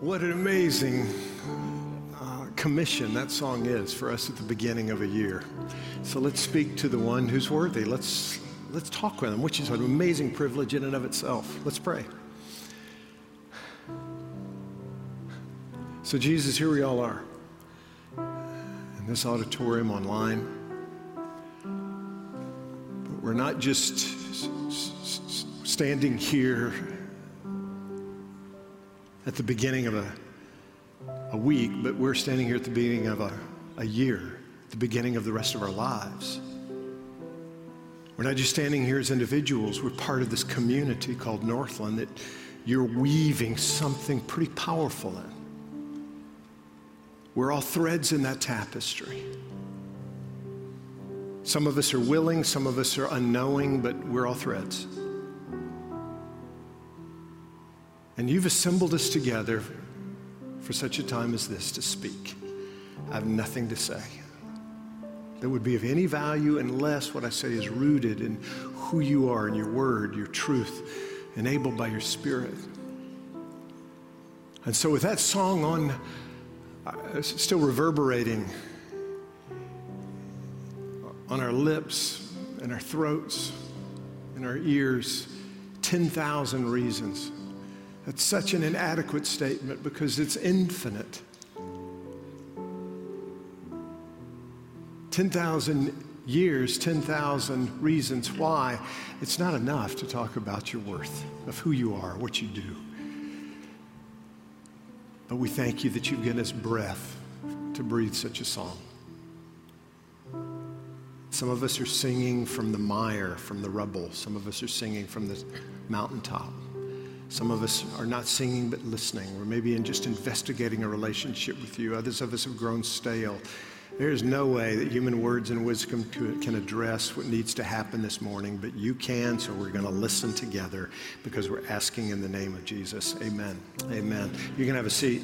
What an amazing uh, commission that song is for us at the beginning of a year. So let's speak to the one who's worthy. Let's, let's talk with him, which is an amazing privilege in and of itself. Let's pray. So, Jesus, here we all are in this auditorium online. But we're not just standing here at the beginning of a, a week, but we're standing here at the beginning of a, a year, the beginning of the rest of our lives. We're not just standing here as individuals, we're part of this community called Northland that you're weaving something pretty powerful in. We're all threads in that tapestry. Some of us are willing, some of us are unknowing, but we're all threads. And you've assembled us together for such a time as this to speak. I have nothing to say that would be of any value unless what I say is rooted in who you are and your word, your truth, enabled by your spirit. And so, with that song on, uh, still reverberating on our lips and our throats and our ears, 10,000 reasons that's such an inadequate statement because it's infinite. 10,000 years, 10,000 reasons why. It's not enough to talk about your worth, of who you are, what you do. But we thank you that you've given us breath to breathe such a song. Some of us are singing from the mire, from the rubble. Some of us are singing from the mountaintop. Some of us are not singing but listening. We're maybe in just investigating a relationship with you. Others of us have grown stale. There is no way that human words and wisdom can address what needs to happen this morning, but you can, so we're going to listen together because we're asking in the name of Jesus. Amen. Amen. You can have a seat.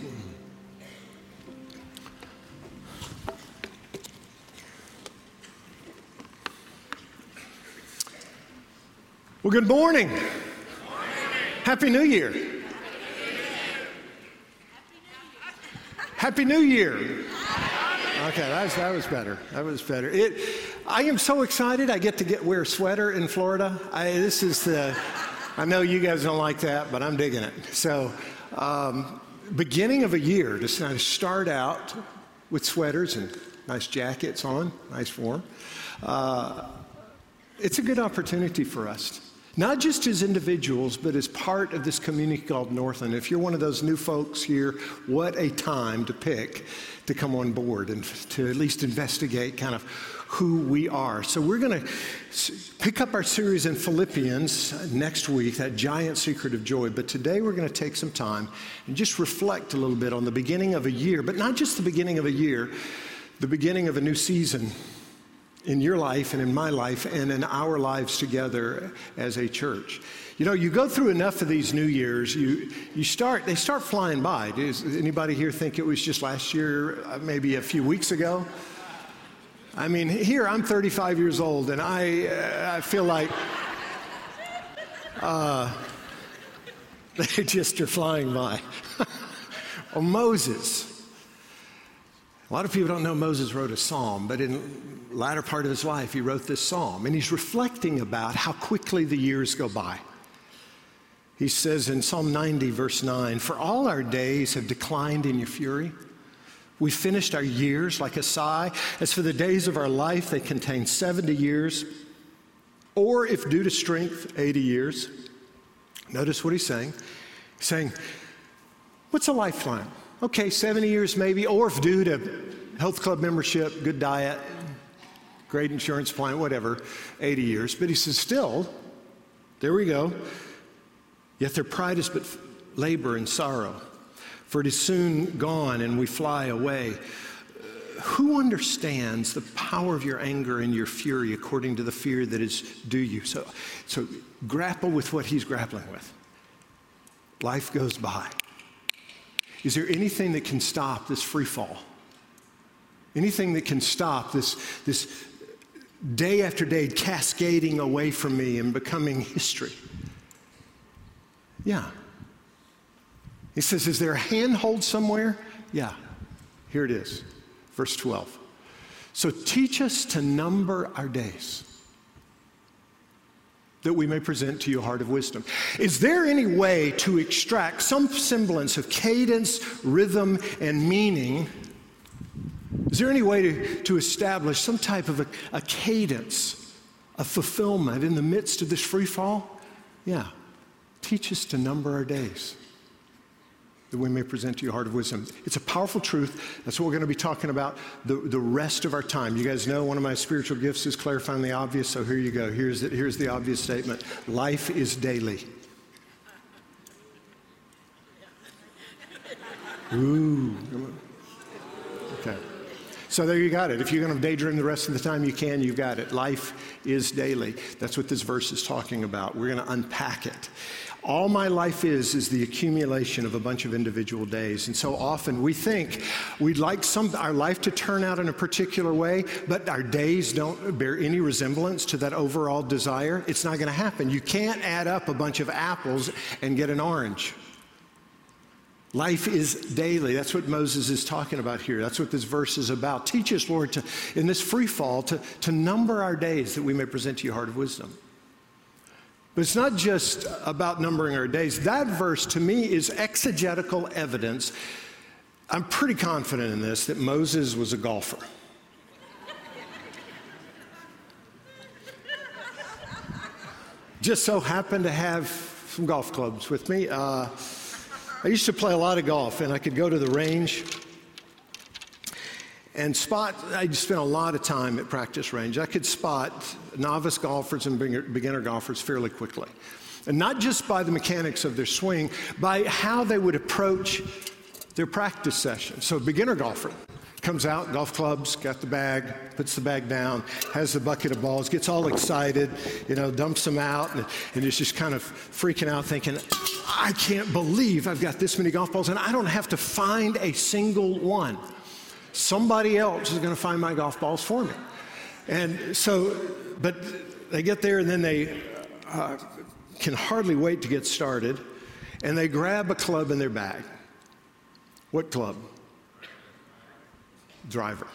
Well, good morning. Happy New Year. Happy New Year. Okay, that was, that was better. That was better. It, I am so excited. I get to get wear a sweater in Florida. I, this is the. I know you guys don't like that, but I'm digging it. So, um, beginning of a year, just kind of start out with sweaters and nice jackets on, nice form. Uh, it's a good opportunity for us not just as individuals, but as part of this community called Northland. If you're one of those new folks here, what a time to pick to come on board and to at least investigate kind of who we are. So we're going to pick up our series in Philippians next week, that giant secret of joy. But today we're going to take some time and just reflect a little bit on the beginning of a year, but not just the beginning of a year, the beginning of a new season in your life and in my life and in our lives together as a church. You know, you go through enough of these New Years, you, you start, they start flying by. Does anybody here think it was just last year, uh, maybe a few weeks ago? I mean, here I'm 35 years old and I, uh, I feel like uh, they just are flying by. well, Moses. A lot of people don't know Moses wrote a psalm, but in latter part of his life, he wrote this psalm, and he's reflecting about how quickly the years go by. He says in Psalm 90, verse 9, For all our days have declined in your fury. We finished our years like a sigh. As for the days of our life, they contain 70 years, or if due to strength, 80 years. Notice what he's saying. He's saying, What's a lifeline? Okay, 70 years maybe, or if due to health club membership, good diet, great insurance plan, whatever, 80 years. But he says, still, there we go. Yet their pride is but labor and sorrow, for it is soon gone and we fly away. Uh, who understands the power of your anger and your fury according to the fear that is due you? So, so grapple with what he's grappling with. Life goes by. Is there anything that can stop this free fall? Anything that can stop this, this day after day cascading away from me and becoming history. Yeah. He says, Is there a handhold somewhere? Yeah, here it is. Verse 12. So teach us to number our days that we may present to you a heart of wisdom. Is there any way to extract some semblance of cadence, rhythm, and meaning? Is there any way to, to establish some type of a, a cadence, a fulfillment in the midst of this free fall? Yeah. Teach us to number our days that we may present to you a heart of wisdom. It's a powerful truth. That's what we're going to be talking about the, the rest of our time. You guys know one of my spiritual gifts is clarifying the obvious, so here you go. Here's the, here's the obvious statement life is daily. Ooh. So there you got it. If you're going to daydream the rest of the time you can, you've got it. Life is daily. That's what this verse is talking about. We're going to unpack it. All my life is is the accumulation of a bunch of individual days. And so often we think we'd like some our life to turn out in a particular way, but our days don't bear any resemblance to that overall desire. It's not going to happen. You can't add up a bunch of apples and get an orange. Life is daily. That's what Moses is talking about here. That's what this verse is about. Teach us, Lord, to, in this free fall, to, to number our days that we may present to you heart of wisdom. But it's not just about numbering our days. That verse to me is exegetical evidence. I'm pretty confident in this that Moses was a golfer. just so happened to have some golf clubs with me. Uh, I used to play a lot of golf, and I could go to the range and spot, I spent a lot of time at practice range. I could spot novice golfers and beginner golfers fairly quickly. And not just by the mechanics of their swing, by how they would approach their practice session. So, beginner golfer comes out, golf clubs, got the bag, puts the bag down, has the bucket of balls, gets all excited, you know, dumps them out, and, and is just kind of freaking out, thinking, I can't believe I've got this many golf balls, and I don't have to find a single one. Somebody else is going to find my golf balls for me. And so, but they get there and then they uh, can hardly wait to get started and they grab a club in their bag. What club? Driver.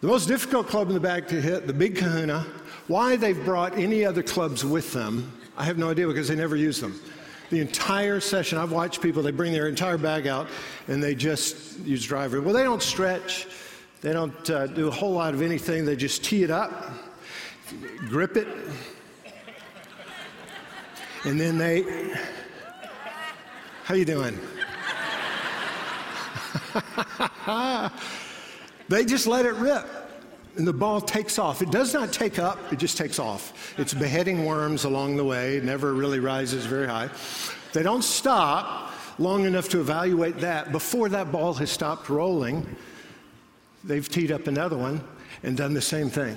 The most difficult club in the bag to hit, the big kahuna. Why they've brought any other clubs with them, I have no idea because they never use them the entire session. I've watched people, they bring their entire bag out and they just use driver. Well, they don't stretch, they don't uh, do a whole lot of anything. They just tee it up, grip it, and then they, how you doing? they just let it rip and the ball takes off. It does not take up, it just takes off. It's beheading worms along the way, it never really rises very high. They don't stop long enough to evaluate that. Before that ball has stopped rolling, they've teed up another one and done the same thing.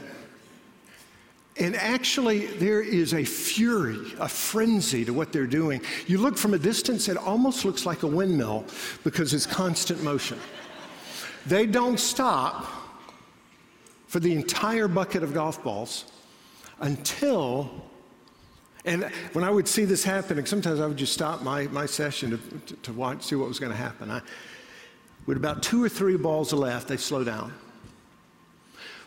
And actually, there is a fury, a frenzy to what they're doing. You look from a distance, it almost looks like a windmill because it's constant motion. They don't stop for the entire bucket of golf balls until and when I would see this happening, sometimes I would just stop my, my session to, to, to watch, see what was going to happen. I, with about two or three balls left, they slow down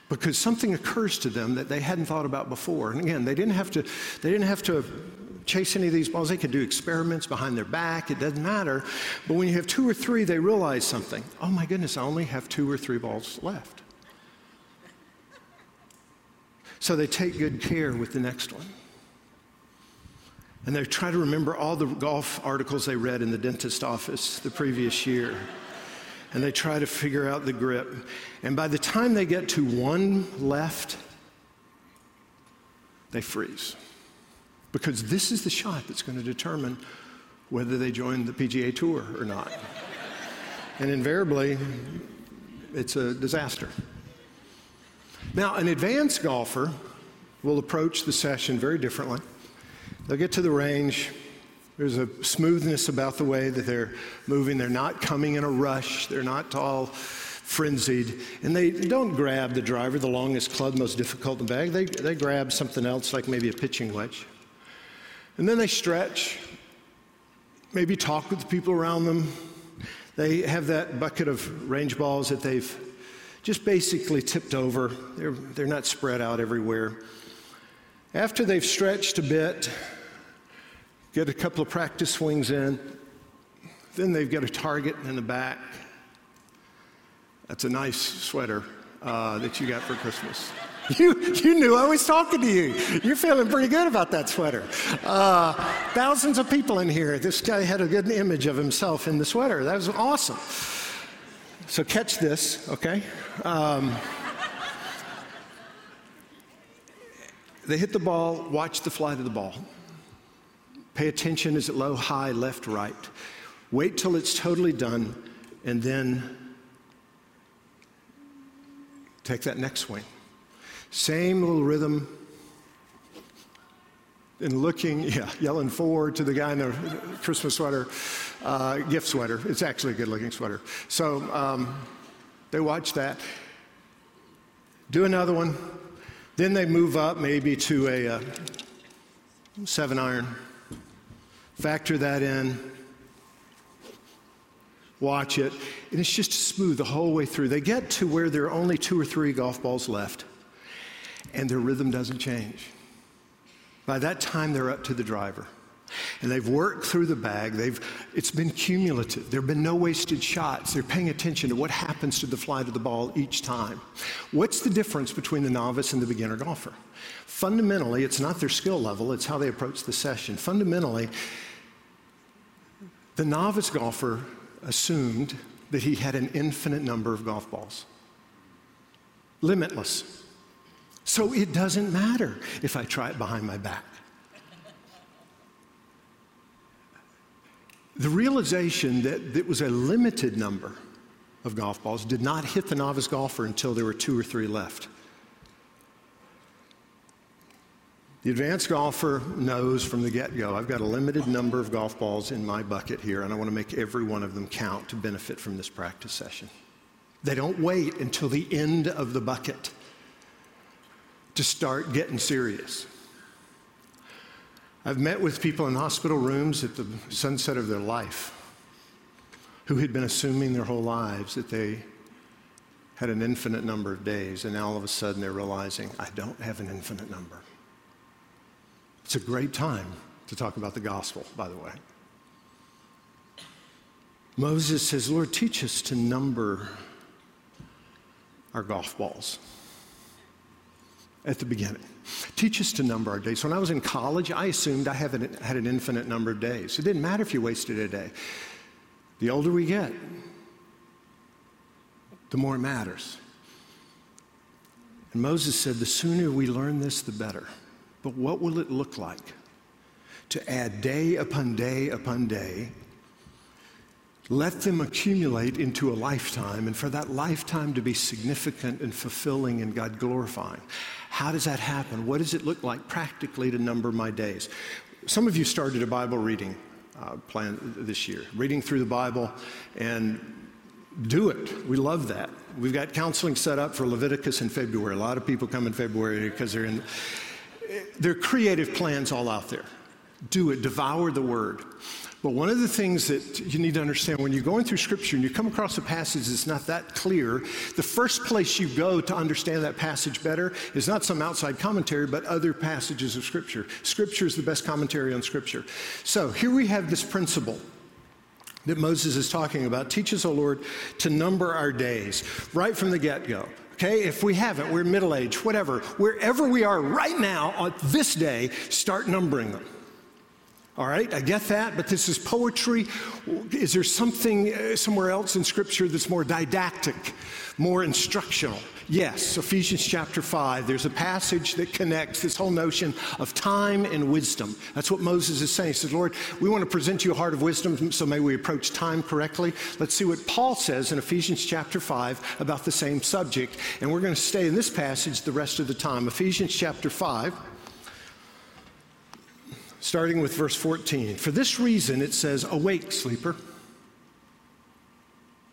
because something occurs to them that they hadn't thought about before. And again, they didn't have to, they didn't have to chase any of these balls. They could do experiments behind their back. It doesn't matter. But when you have two or three, they realize something. Oh my goodness, I only have two or three balls left. So they take good care with the next one. And they try to remember all the golf articles they read in the dentist office the previous year. And they try to figure out the grip. And by the time they get to one left, they freeze. Because this is the shot that's going to determine whether they join the PGA Tour or not. and invariably, it's a disaster. Now, an advanced golfer will approach the session very differently. They'll get to the range. There's a smoothness about the way that they're moving. They're not coming in a rush. They're not all frenzied. And they don't grab the driver, the longest club, most difficult in the bag. They, they grab something else, like maybe a pitching wedge. And then they stretch. maybe talk with the people around them. They have that bucket of range balls that they've just basically tipped over. They're, they're not spread out everywhere. After they've stretched a bit, get a couple of practice swings in, then they've got a target in the back. That's a nice sweater uh, that you got for Christmas. You, you knew I was talking to you. You're feeling pretty good about that sweater. Uh, thousands of people in here. This guy had a good image of himself in the sweater. That was awesome. So catch this, okay? Um, they hit the ball, watch the flight of the ball. Pay attention is it low, high, left, right. Wait till it's totally done, and then take that next swing. Same little rhythm. And looking, yeah, yelling forward to the guy in the Christmas sweater, uh, gift sweater. It's actually a good looking sweater. So um, they watch that. Do another one. Then they move up maybe to a uh, seven iron. Factor that in. Watch it. And it's just smooth the whole way through. They get to where there are only two or three golf balls left and their rhythm doesn't change. By that time, they're up to the driver. And they've worked through the bag. They've, it's been cumulative. There have been no wasted shots. They're paying attention to what happens to the flight of the ball each time. What's the difference between the novice and the beginner golfer? Fundamentally, it's not their skill level, it's how they approach the session. Fundamentally, the novice golfer assumed that he had an infinite number of golf balls, limitless. So it doesn't matter if I try it behind my back. The realization that it was a limited number of golf balls did not hit the novice golfer until there were two or three left. The advanced golfer knows from the get go I've got a limited number of golf balls in my bucket here, and I want to make every one of them count to benefit from this practice session. They don't wait until the end of the bucket to start getting serious. I've met with people in hospital rooms at the sunset of their life who had been assuming their whole lives that they had an infinite number of days, and now all of a sudden they're realizing, I don't have an infinite number. It's a great time to talk about the gospel, by the way. Moses says, Lord, teach us to number our golf balls at the beginning. Teach us to number our days. When I was in college, I assumed I had an infinite number of days. It didn't matter if you wasted a day. The older we get, the more it matters. And Moses said, the sooner we learn this, the better. But what will it look like to add day upon day upon day let them accumulate into a lifetime, and for that lifetime to be significant and fulfilling and God glorifying. How does that happen? What does it look like practically to number my days? Some of you started a Bible reading uh, plan this year, reading through the Bible, and do it. We love that. We've got counseling set up for Leviticus in February. A lot of people come in February because they're in. There are creative plans all out there. Do it. Devour the Word. But one of the things that you need to understand when you're going through Scripture and you come across a passage that's not that clear, the first place you go to understand that passage better is not some outside commentary, but other passages of Scripture. Scripture is the best commentary on Scripture. So here we have this principle that Moses is talking about. Teach us, O Lord, to number our days right from the get go. Okay, if we haven't, we're middle age, whatever, wherever we are right now on this day, start numbering them. All right, I get that, but this is poetry. Is there something uh, somewhere else in Scripture that's more didactic, more instructional? Yes, Ephesians chapter 5, there's a passage that connects this whole notion of time and wisdom. That's what Moses is saying. He says, Lord, we want to present you a heart of wisdom, so may we approach time correctly. Let's see what Paul says in Ephesians chapter 5 about the same subject. And we're going to stay in this passage the rest of the time. Ephesians chapter 5 starting with verse 14. For this reason, it says, Awake, sleeper.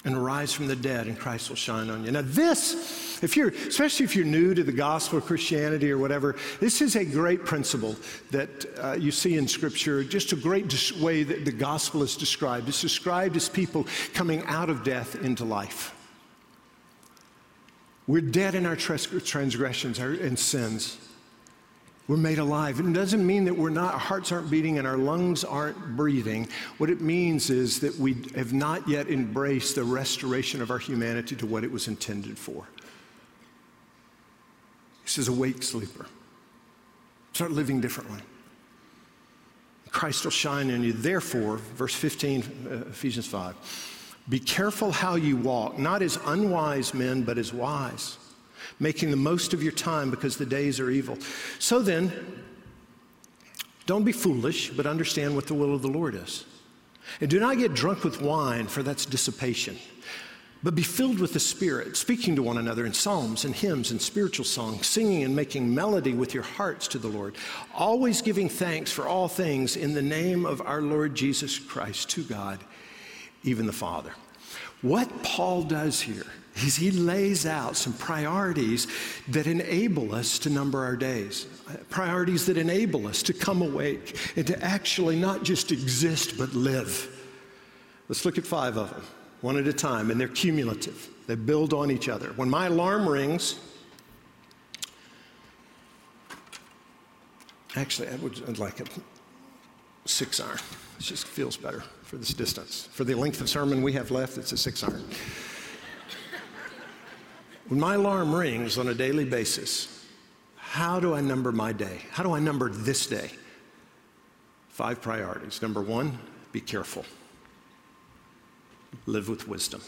And rise from the dead, and Christ will shine on you. Now, this, if you're, especially if you're new to the gospel of Christianity or whatever, this is a great principle that uh, you see in Scripture. Just a great dis- way that the gospel is described. It's described as people coming out of death into life. We're dead in our transgressions and sins. We're made alive. It doesn't mean that we're not, our hearts aren't beating and our lungs aren't breathing. What it means is that we have not yet embraced the restoration of our humanity to what it was intended for. He says, Awake, sleeper. Start living differently. Christ will shine in you. Therefore, verse 15, uh, Ephesians 5, be careful how you walk, not as unwise men, but as wise making the most of your time because the days are evil. So then, don't be foolish, but understand what the will of the Lord is. And do not get drunk with wine, for that's dissipation. But be filled with the Spirit, speaking to one another in psalms and hymns and spiritual songs, singing and making melody with your hearts to the Lord, always giving thanks for all things in the name of our Lord Jesus Christ to God, even the Father. What Paul does here he lays out some priorities that enable us to number our days, priorities that enable us to come awake and to actually not just exist but live. Let's look at five of them, one at a time, and they're cumulative. They build on each other. When my alarm rings, actually, I would like a six iron. It just feels better for this distance. For the length of sermon we have left, it's a six iron. When my alarm rings on a daily basis, how do I number my day? How do I number this day? Five priorities. Number one, be careful. Live with wisdom.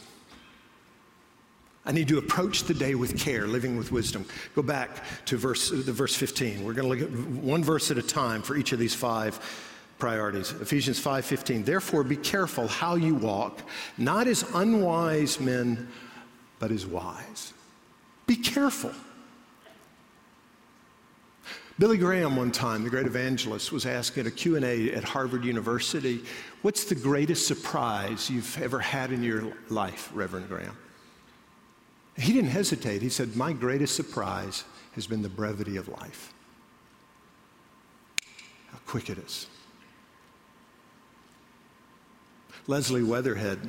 I need to approach the day with care, living with wisdom. Go back to verse, the verse 15. We're going to look at one verse at a time for each of these five priorities. Ephesians 5:15. Therefore be careful how you walk, not as unwise men, but as wise. Be careful. Billy Graham one time, the great evangelist, was asked at a Q&A at Harvard University, what's the greatest surprise you've ever had in your life, Reverend Graham? He didn't hesitate. He said, my greatest surprise has been the brevity of life. How quick it is. Leslie Weatherhead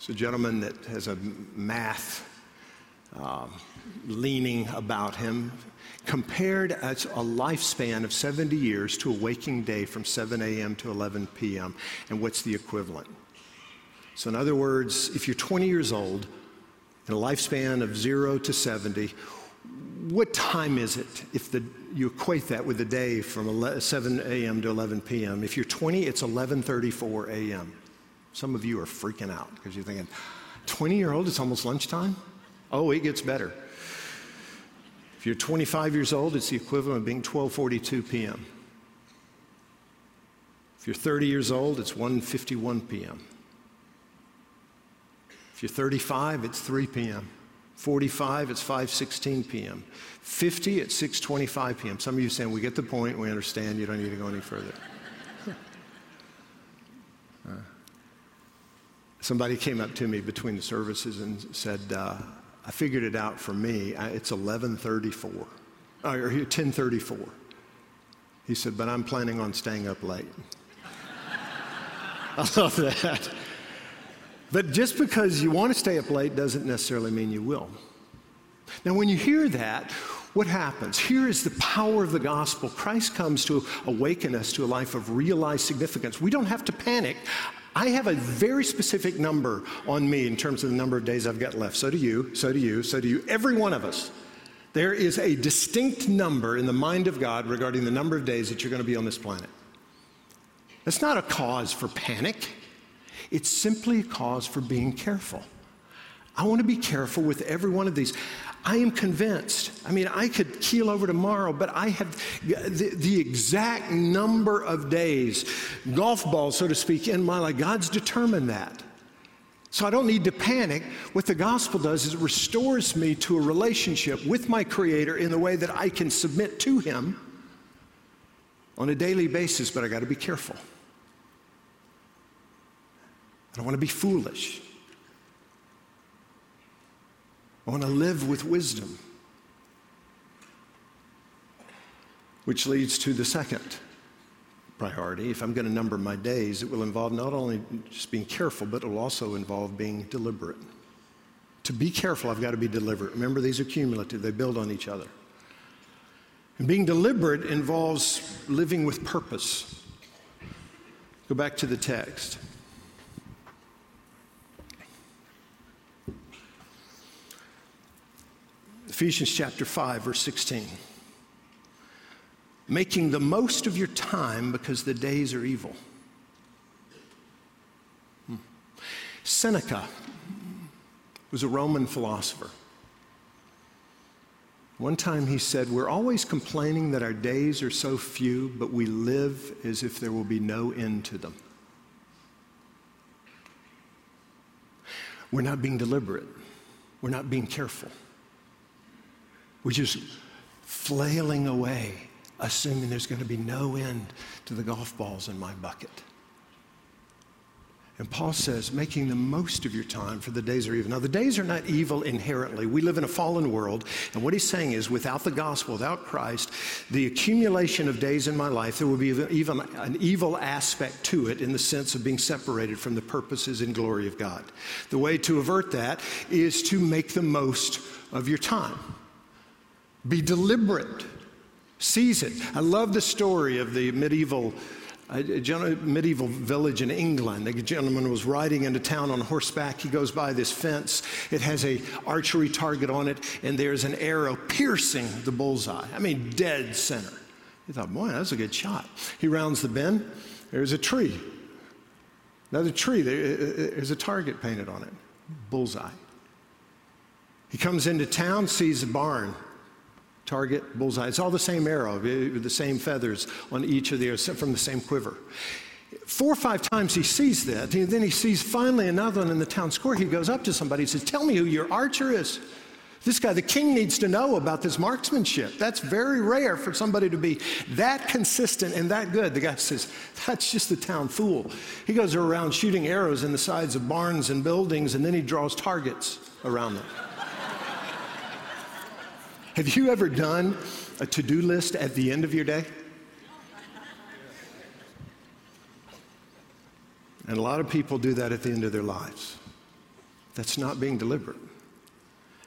is a gentleman that has a math um, leaning about him, compared as a lifespan of 70 years to a waking day from 7 a.m. to 11 p.m. And what's the equivalent? So, in other words, if you're 20 years old, in a lifespan of 0 to 70, what time is it if the, you equate that with the day from 7 a.m. to 11 p.m.? If you're 20, it's 11:34 a.m. Some of you are freaking out because you're thinking, 20 year old, it's almost lunchtime? Oh, it gets better. If you're 25 years old, it's the equivalent of being 12:42 p.m. If you're 30 years old, it's 1:51 p.m. If you're 35, it's 3 p.m. 45, it's 5:16 p.m. 50, it's 6:25 p.m. Some of you saying, "We get the point. We understand. You don't need to go any further." uh, somebody came up to me between the services and said. Uh, I figured it out for me. It's 11:34 or 10:34. He said, "But I'm planning on staying up late." I love that. But just because you want to stay up late doesn't necessarily mean you will. Now, when you hear that, what happens? Here is the power of the gospel. Christ comes to awaken us to a life of realized significance. We don't have to panic. I have a very specific number on me in terms of the number of days I've got left. So do you, so do you, so do you. Every one of us. There is a distinct number in the mind of God regarding the number of days that you're going to be on this planet. That's not a cause for panic, it's simply a cause for being careful. I want to be careful with every one of these. I am convinced. I mean, I could keel over tomorrow, but I have the, the, exact number of days, golf balls, so to speak, in my life. God's determined that. So I don't need to panic. What the gospel does is it restores me to a relationship with my Creator in the way that I can submit to Him on a daily basis, but I got to be careful. I don't want to be foolish. I want to live with wisdom. Which leads to the second priority. If I'm going to number my days, it will involve not only just being careful, but it will also involve being deliberate. To be careful, I've got to be deliberate. Remember, these are cumulative, they build on each other. And being deliberate involves living with purpose. Go back to the text. Ephesians chapter 5, verse 16 making the most of your time because the days are evil. Hmm. Seneca was a Roman philosopher. One time he said, We're always complaining that our days are so few, but we live as if there will be no end to them. We're not being deliberate, we're not being careful. We're just flailing away assuming there's going to be no end to the golf balls in my bucket. And Paul says, making the most of your time for the days are evil. Now, the days are not evil inherently. We live in a fallen world. And what he's saying is, without the gospel, without Christ, the accumulation of days in my life, there will be even an evil aspect to it in the sense of being separated from the purposes and glory of God. The way to avert that is to make the most of your time. Be deliberate Seize it. I love the story of the medieval uh, a medieval village in England. A gentleman was riding into town on horseback. He goes by this fence. It has a archery target on it, and there's an arrow piercing the bullseye. I mean, dead center. He thought, boy, that's a good shot. He rounds the bend. There's a tree. Another tree. Uh, uh, there's a target painted on it. Bullseye. He comes into town, sees a barn target, bullseye. It's all the same arrow, eh, the same feathers on each of the arrows from the same quiver. Four or five times he sees that. And then he sees finally another one in the town square. He goes up to somebody and says, Tell me who your archer is. This guy, the king, needs to know about this marksmanship. That's very rare for somebody to be that consistent and that good. The guy says, That's just the town fool. He goes around shooting arrows in the sides of barns and buildings, and then he draws targets around them. Have you ever done a to do list at the end of your day? And a lot of people do that at the end of their lives. That's not being deliberate.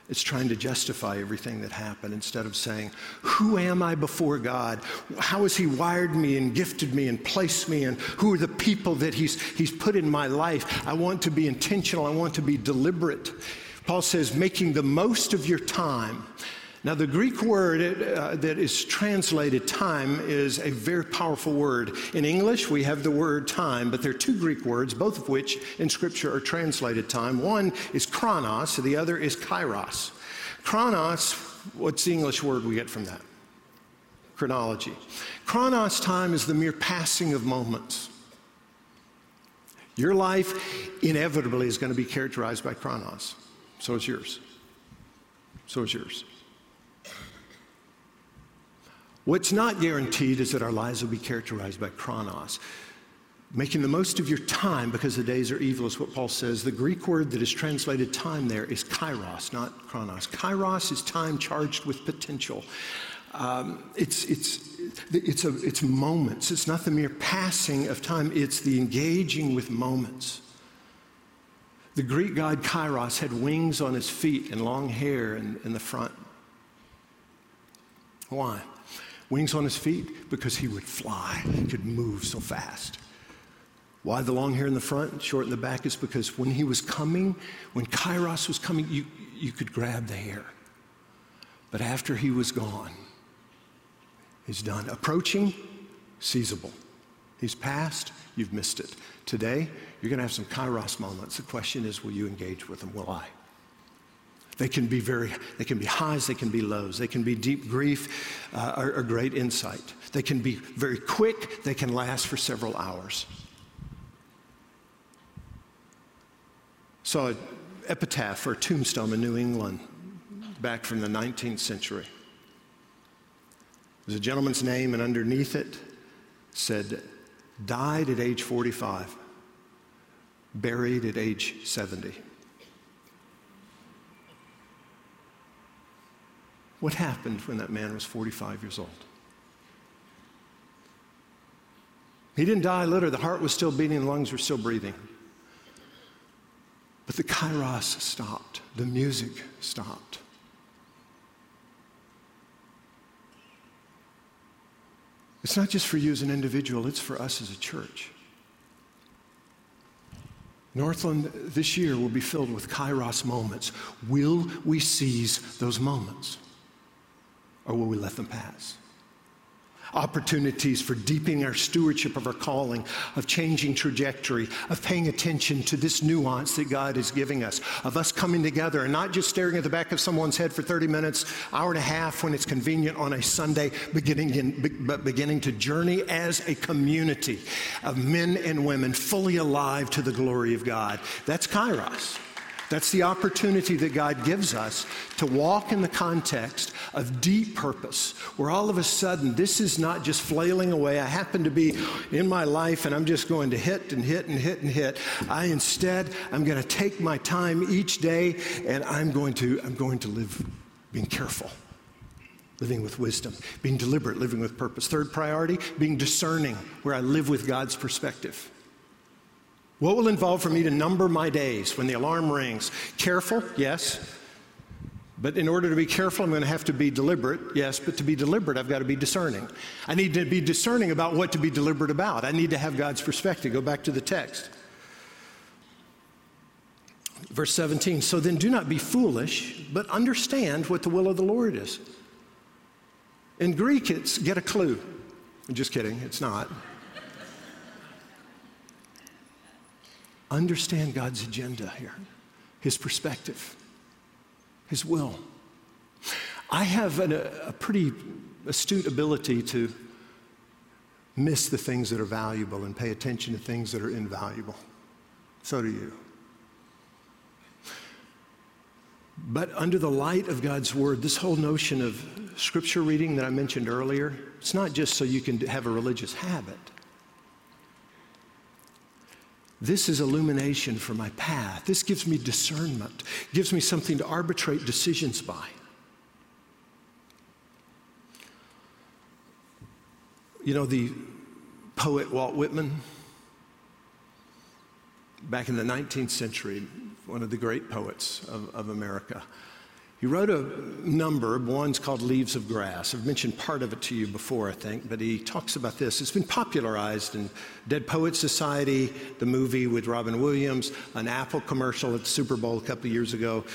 It's trying to justify everything that happened instead of saying, Who am I before God? How has He wired me and gifted me and placed me? And who are the people that He's, he's put in my life? I want to be intentional. I want to be deliberate. Paul says, making the most of your time. Now, the Greek word uh, that is translated time is a very powerful word. In English, we have the word time, but there are two Greek words, both of which in Scripture are translated time. One is chronos, the other is kairos. Chronos, what's the English word we get from that? Chronology. Chronos time is the mere passing of moments. Your life inevitably is going to be characterized by chronos. So is yours. So is yours. What's not guaranteed is that our lives will be characterized by chronos. Making the most of your time because the days are evil is what Paul says. The Greek word that is translated time there is kairos, not chronos. Kairos is time charged with potential. Um, it's, it's, it's, a, it's moments. It's not the mere passing of time, it's the engaging with moments. The Greek god Kairos had wings on his feet and long hair in, in the front. Why? Wings on his feet because he would fly. He could move so fast. Why the long hair in the front, short in the back is because when he was coming, when Kairos was coming, you, you could grab the hair. But after he was gone, he's done. Approaching, seizable. He's passed, you've missed it. Today, you're going to have some Kairos moments. The question is, will you engage with them? Will I? They can be very, they can be highs, they can be lows. They can be deep grief uh, or, or great insight. They can be very quick, they can last for several hours. Saw an epitaph or tombstone in New England back from the 19th century. There's a gentleman's name, and underneath it said, died at age 45, buried at age 70. What happened when that man was 45 years old. He didn't die literally, the heart was still beating, the lungs were still breathing. But the kairos stopped, the music stopped. It's not just for you as an individual, it's for us as a church. Northland this year will be filled with kairos moments. Will we seize those moments? Or will we let them pass? opportunities for deepening our stewardship of our calling, of changing trajectory, of paying attention to this nuance that God is giving us, of us coming together and not just staring at the back of someone's head for 30 minutes, hour and a half when it's convenient on a Sunday, beginning in, but beginning to journey as a community of men and women fully alive to the glory of God. That's Kairos. That's the opportunity that God gives us to walk in the context of deep purpose, where all of a sudden this is not just flailing away. I happen to be in my life and I'm just going to hit and hit and hit and hit. I instead, I'm going to take my time each day and I'm going to, I'm going to live being careful living with wisdom, being deliberate, living with purpose. Third priority, being discerning, where I live with God's perspective. What will involve for me to number my days when the alarm rings? Careful, yes. But in order to be careful, I'm going to have to be deliberate, yes. But to be deliberate, I've got to be discerning. I need to be discerning about what to be deliberate about. I need to have God's perspective. Go back to the text. Verse 17 So then do not be foolish, but understand what the will of the Lord is. In Greek, it's get a clue. I'm just kidding, it's not. Understand God's agenda here, His perspective, His will. I have an, a, a pretty astute ability to miss the things that are valuable and pay attention to things that are invaluable. So do you. But under the light of God's word, this whole notion of scripture reading that I mentioned earlier, it's not just so you can have a religious habit. This is illumination for my path. This gives me discernment, gives me something to arbitrate decisions by. You know, the poet Walt Whitman, back in the 19th century, one of the great poets of, of America, he wrote a number, one's called Leaves of Grass. I've mentioned part of it to you before, I think, but he talks about this. It's been popularized in Dead Poets Society, the movie with Robin Williams, an Apple commercial at the Super Bowl a couple of years ago.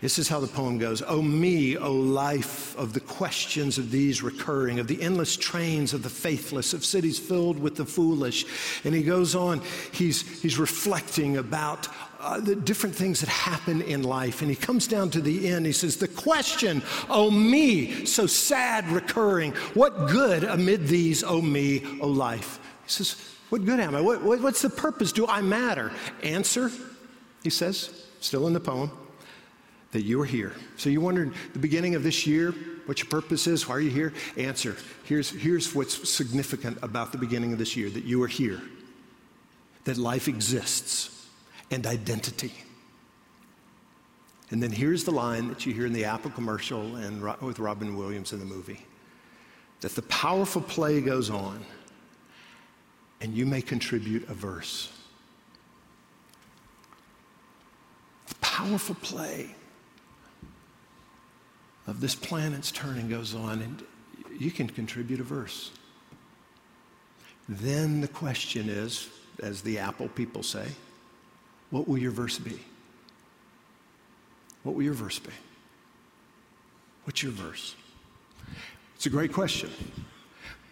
This is how the poem goes Oh, me, O life of the questions of these recurring, of the endless trains of the faithless, of cities filled with the foolish. And he goes on, he's, he's reflecting about uh, the different things that happen in life. And he comes down to the end. He says, The question, oh me, so sad, recurring, what good amid these, oh me, oh life? He says, What good am I? What, what, what's the purpose? Do I matter? Answer, he says, still in the poem, that you are here. So you wondered the beginning of this year, what your purpose is, why are you here? Answer, here's, here's what's significant about the beginning of this year that you are here, that life exists and identity. And then here's the line that you hear in the Apple commercial and with Robin Williams in the movie that the powerful play goes on and you may contribute a verse. Powerful play of this planet's turning goes on and you can contribute a verse. Then the question is, as the Apple people say, what will your verse be? What will your verse be? What's your verse? It's a great question,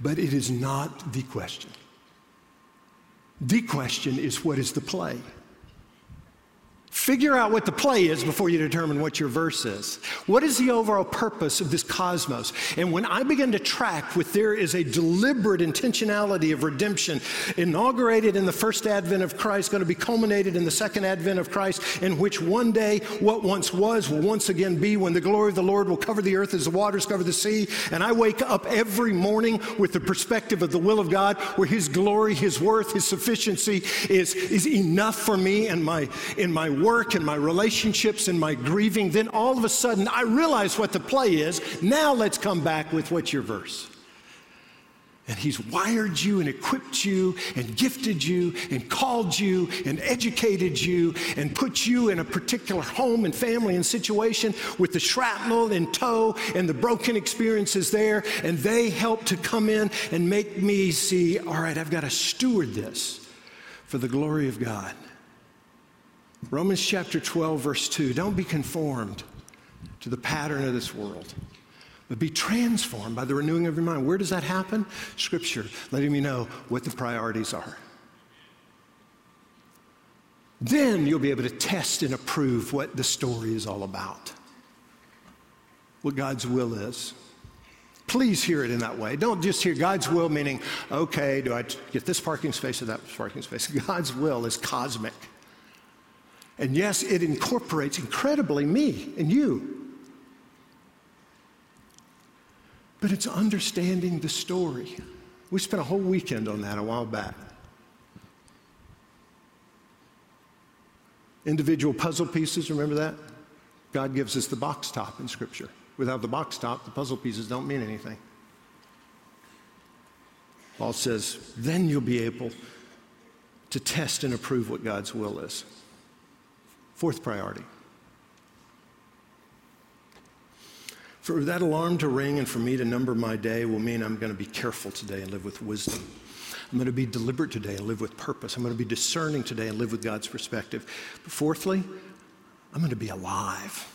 but it is not the question. The question is what is the play? Figure out what the play is before you determine what your verse is. What is the overall purpose of this cosmos? And when I begin to track with there is a deliberate intentionality of redemption, inaugurated in the first advent of Christ, going to be culminated in the second advent of Christ, in which one day what once was will once again be when the glory of the Lord will cover the earth as the waters cover the sea. And I wake up every morning with the perspective of the will of God, where His glory, His worth, His sufficiency is, is enough for me and my in my work and my relationships and my grieving, then all of a sudden I realize what the play is. Now let's come back with what's your verse. And he's wired you and equipped you and gifted you and called you and educated you and put you in a particular home and family and situation with the shrapnel in tow and the broken experiences there. And they help to come in and make me see all right, I've got to steward this for the glory of God. Romans chapter 12, verse 2 don't be conformed to the pattern of this world but be transformed by the renewing of your mind. Where does that happen? Scripture, letting me know what the priorities are. Then you'll be able to test and approve what the story is all about, what God's will is. Please hear it in that way. Don't just hear God's will, meaning, okay, do I get this parking space or that parking space? God's will is cosmic. And yes, it incorporates incredibly me and you. but it's understanding the story. We spent a whole weekend on that a while back. Individual puzzle pieces, remember that? God gives us the box top in Scripture. Without the box top, the puzzle pieces don't mean anything. Paul says, then you'll be able to test and approve what God's will is. Fourth priority For that alarm to ring and for me to number my day will mean I'm going to be careful today and live with wisdom. I'm going to be deliberate today and live with purpose. I'm going to be discerning today and live with God's perspective. But fourthly, I'm going to be alive.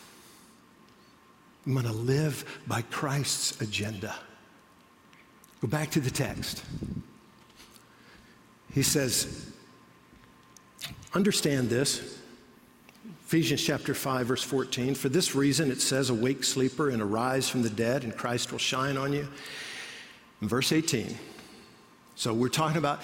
I'm going to live by Christ's agenda. Go back to the text. He says, Understand this. Ephesians chapter 5, verse 14. For this reason, it says, Awake, sleeper, and arise from the dead, and Christ will shine on you. In verse 18. So we're talking about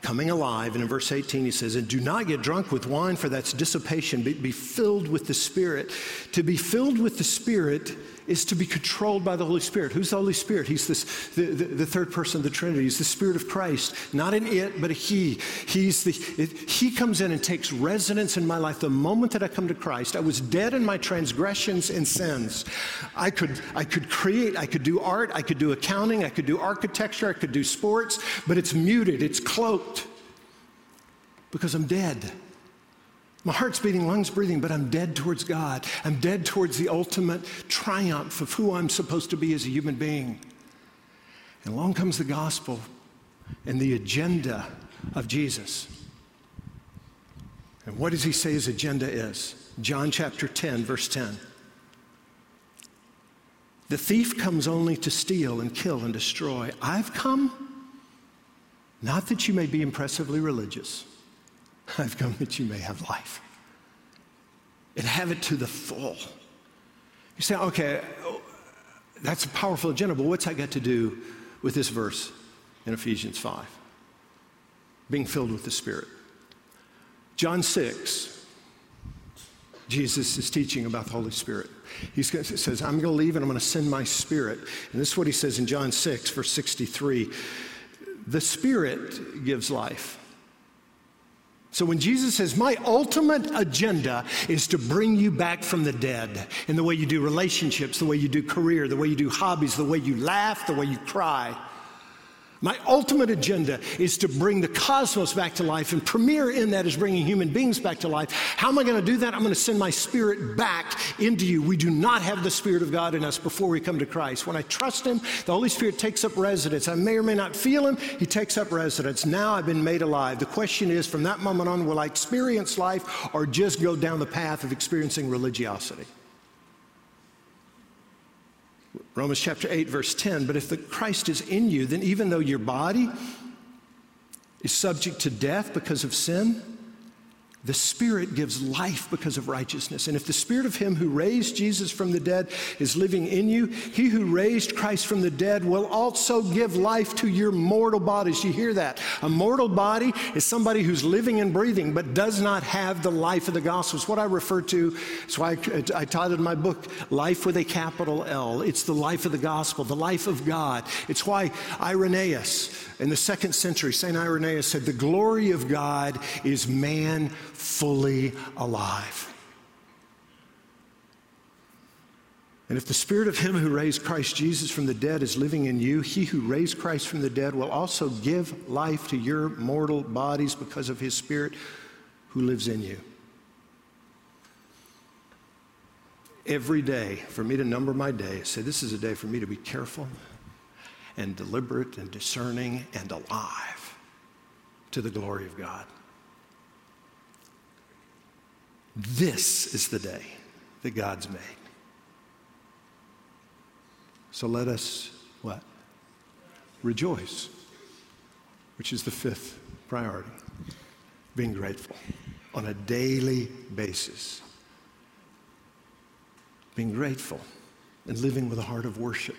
coming alive. And in verse 18, he says, And do not get drunk with wine, for that's dissipation, but be filled with the Spirit. To be filled with the Spirit is to be controlled by the Holy Spirit. Who's the Holy Spirit? He's this, the, the, the third person of the Trinity. He's the Spirit of Christ, not an it, but a He. He's the, it, he comes in and takes residence in my life. The moment that I come to Christ, I was dead in my transgressions and sins. I could, I could create, I could do art, I could do accounting, I could do architecture, I could do sports, but it's muted, it's cloaked because I'm dead. My heart's beating, lungs breathing, but I'm dead towards God. I'm dead towards the ultimate triumph of who I'm supposed to be as a human being. And along comes the gospel and the agenda of Jesus. And what does he say his agenda is? John chapter 10, verse 10. The thief comes only to steal and kill and destroy. I've come not that you may be impressively religious I've come that you may have life and have it to the full. You say, okay, that's a powerful agenda, but what's that got to do with this verse in Ephesians 5? Being filled with the Spirit. John 6, Jesus is teaching about the Holy Spirit. He says, I'm going to leave and I'm going to send my Spirit. And this is what he says in John 6, verse 63 The Spirit gives life. So when Jesus says, My ultimate agenda is to bring you back from the dead in the way you do relationships, the way you do career, the way you do hobbies, the way you laugh, the way you cry. My ultimate agenda is to bring the cosmos back to life, and premier in that is bringing human beings back to life. How am I going to do that? I'm going to send my spirit back into you. We do not have the Spirit of God in us before we come to Christ. When I trust Him, the Holy Spirit takes up residence. I may or may not feel Him, He takes up residence. Now I've been made alive. The question is from that moment on, will I experience life or just go down the path of experiencing religiosity? Romans chapter 8, verse 10. But if the Christ is in you, then even though your body is subject to death because of sin, the Spirit gives life because of righteousness. And if the Spirit of Him who raised Jesus from the dead is living in you, He who raised Christ from the dead will also give life to your mortal bodies. You hear that? A mortal body is somebody who's living and breathing but does not have the life of the gospel. It's what I refer to. That's why I, I titled my book, Life with a Capital L. It's the life of the gospel, the life of God. It's why Irenaeus, in the second century, St. Irenaeus said, The glory of God is man fully alive. And if the spirit of him who raised Christ Jesus from the dead is living in you, he who raised Christ from the dead will also give life to your mortal bodies because of his spirit who lives in you. Every day, for me to number my days, say, This is a day for me to be careful and deliberate and discerning and alive to the glory of God. This is the day that God's made. So let us what? Rejoice, which is the fifth priority. Being grateful on a daily basis. Being grateful and living with a heart of worship.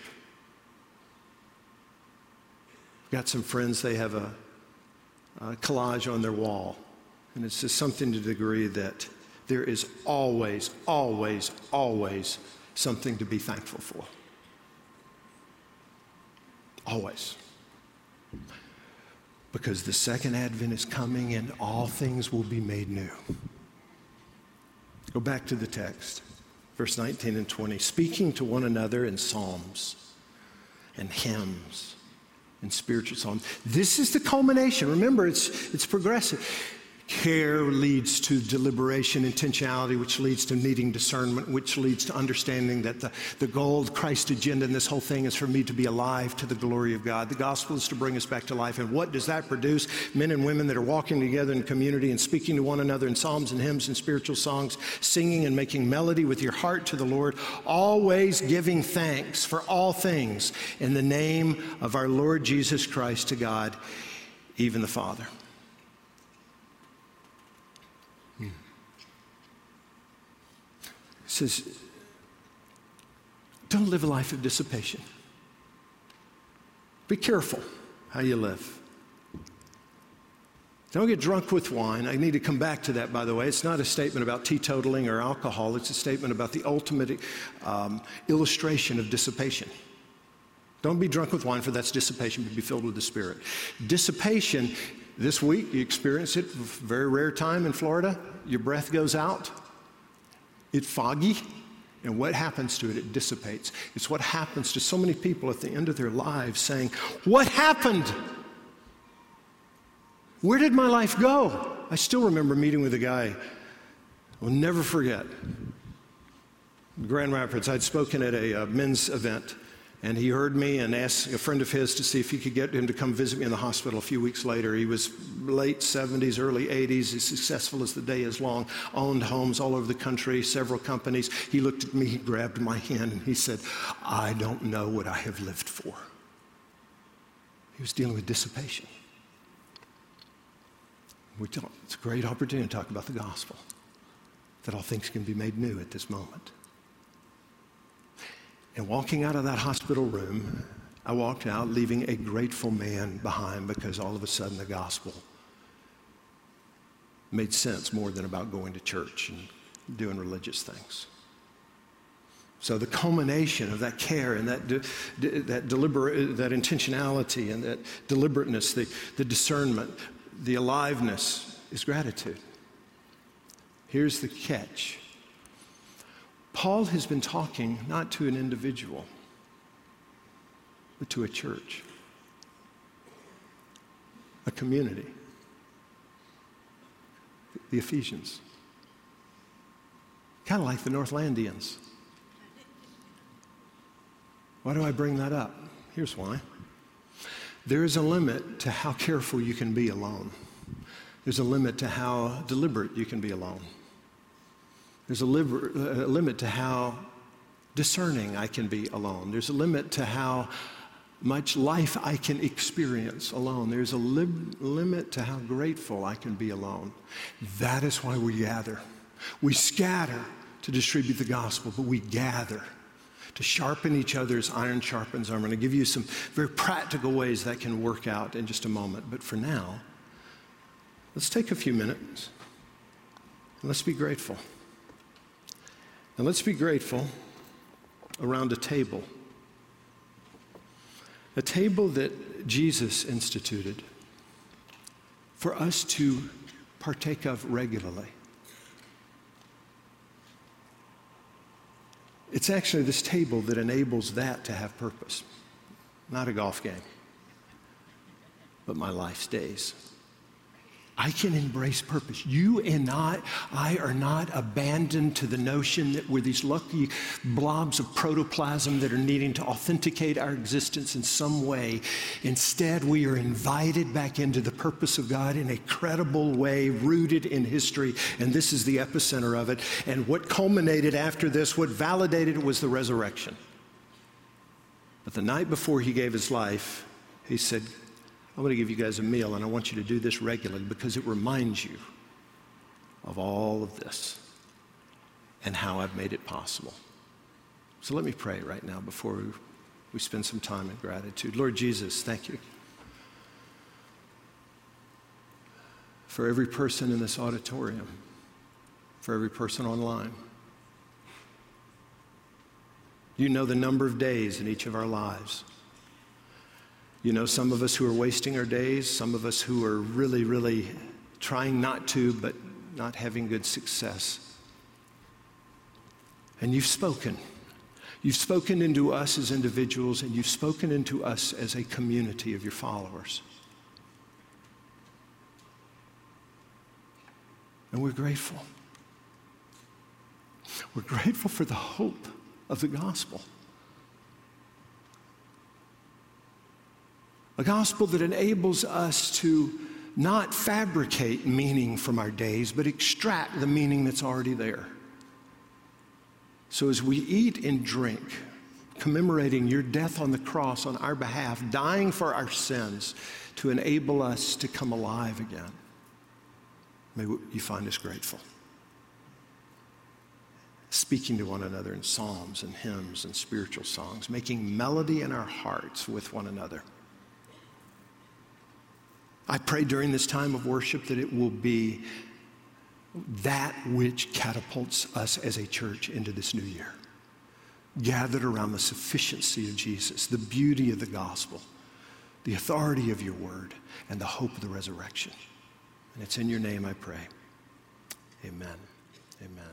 Got some friends, they have a, a collage on their wall, and it says something to the degree that there is always, always, always something to be thankful for. Always. Because the second advent is coming and all things will be made new. Go back to the text, verse 19 and 20. Speaking to one another in psalms and hymns and spiritual songs. This is the culmination. Remember, it's, it's progressive. Care leads to deliberation, intentionality, which leads to needing discernment, which leads to understanding that the, the goal, Christ agenda, and this whole thing is for me to be alive to the glory of God. The gospel is to bring us back to life. And what does that produce? Men and women that are walking together in community and speaking to one another in psalms and hymns and spiritual songs, singing and making melody with your heart to the Lord, always giving thanks for all things in the name of our Lord Jesus Christ to God, even the Father. Says, don't live a life of dissipation. Be careful how you live. Don't get drunk with wine. I need to come back to that, by the way. It's not a statement about teetotaling or alcohol, it's a statement about the ultimate um, illustration of dissipation. Don't be drunk with wine, for that's dissipation, but be filled with the Spirit. Dissipation, this week, you experience it, very rare time in Florida. Your breath goes out, it's foggy, and what happens to it? It dissipates. It's what happens to so many people at the end of their lives saying, What happened? Where did my life go? I still remember meeting with a guy I'll never forget. Grand Rapids, I'd spoken at a, a men's event and he heard me and asked a friend of his to see if he could get him to come visit me in the hospital a few weeks later. He was late 70s, early 80s, as successful as the day is long, owned homes all over the country, several companies. He looked at me, he grabbed my hand, and he said, I don't know what I have lived for. He was dealing with dissipation. Talk, it's a great opportunity to talk about the gospel, that all things can be made new at this moment. And walking out of that hospital room, I walked out leaving a grateful man behind because all of a sudden the gospel made sense more than about going to church and doing religious things. So the culmination of that care and that, de- de- that, deliberate, that intentionality and that deliberateness, the, the discernment, the aliveness is gratitude. Here's the catch Paul has been talking not to an individual, but to a church, a community, the Ephesians. Kind of like the Northlandians. Why do I bring that up? Here's why. There is a limit to how careful you can be alone. There's a limit to how deliberate you can be alone. There's a, liber- a limit to how discerning I can be alone. There's a limit to how much life I can experience alone. There's a limit to how grateful I can be alone. That is why we gather. We scatter to distribute the gospel, but we gather to sharpen each other's iron sharpens iron. I'm going to give you some very practical ways that can work out in just a moment. But for now, let's take a few minutes and let's be grateful. And let's be grateful around a table. A table that Jesus instituted for us to partake of regularly. It's actually this table that enables that to have purpose, not a golf game, but my life's days. I can embrace purpose. You and I, I are not abandoned to the notion that we're these lucky blobs of protoplasm that are needing to authenticate our existence in some way. Instead, we are invited back into the purpose of God in a credible way, rooted in history, and this is the epicenter of it. And what culminated after this, what validated it was the resurrection. But the night before he gave his life, he said, I want to give you guys a meal, and I want you to do this regularly because it reminds you of all of this and how I've made it possible. So let me pray right now before we spend some time in gratitude. Lord Jesus, thank you for every person in this auditorium, for every person online. You know the number of days in each of our lives. You know, some of us who are wasting our days, some of us who are really, really trying not to, but not having good success. And you've spoken. You've spoken into us as individuals, and you've spoken into us as a community of your followers. And we're grateful. We're grateful for the hope of the gospel. A gospel that enables us to not fabricate meaning from our days, but extract the meaning that's already there. So as we eat and drink, commemorating your death on the cross on our behalf, dying for our sins to enable us to come alive again, may you find us grateful. Speaking to one another in psalms and hymns and spiritual songs, making melody in our hearts with one another. I pray during this time of worship that it will be that which catapults us as a church into this new year. Gathered around the sufficiency of Jesus, the beauty of the gospel, the authority of your word, and the hope of the resurrection. And it's in your name I pray. Amen. Amen.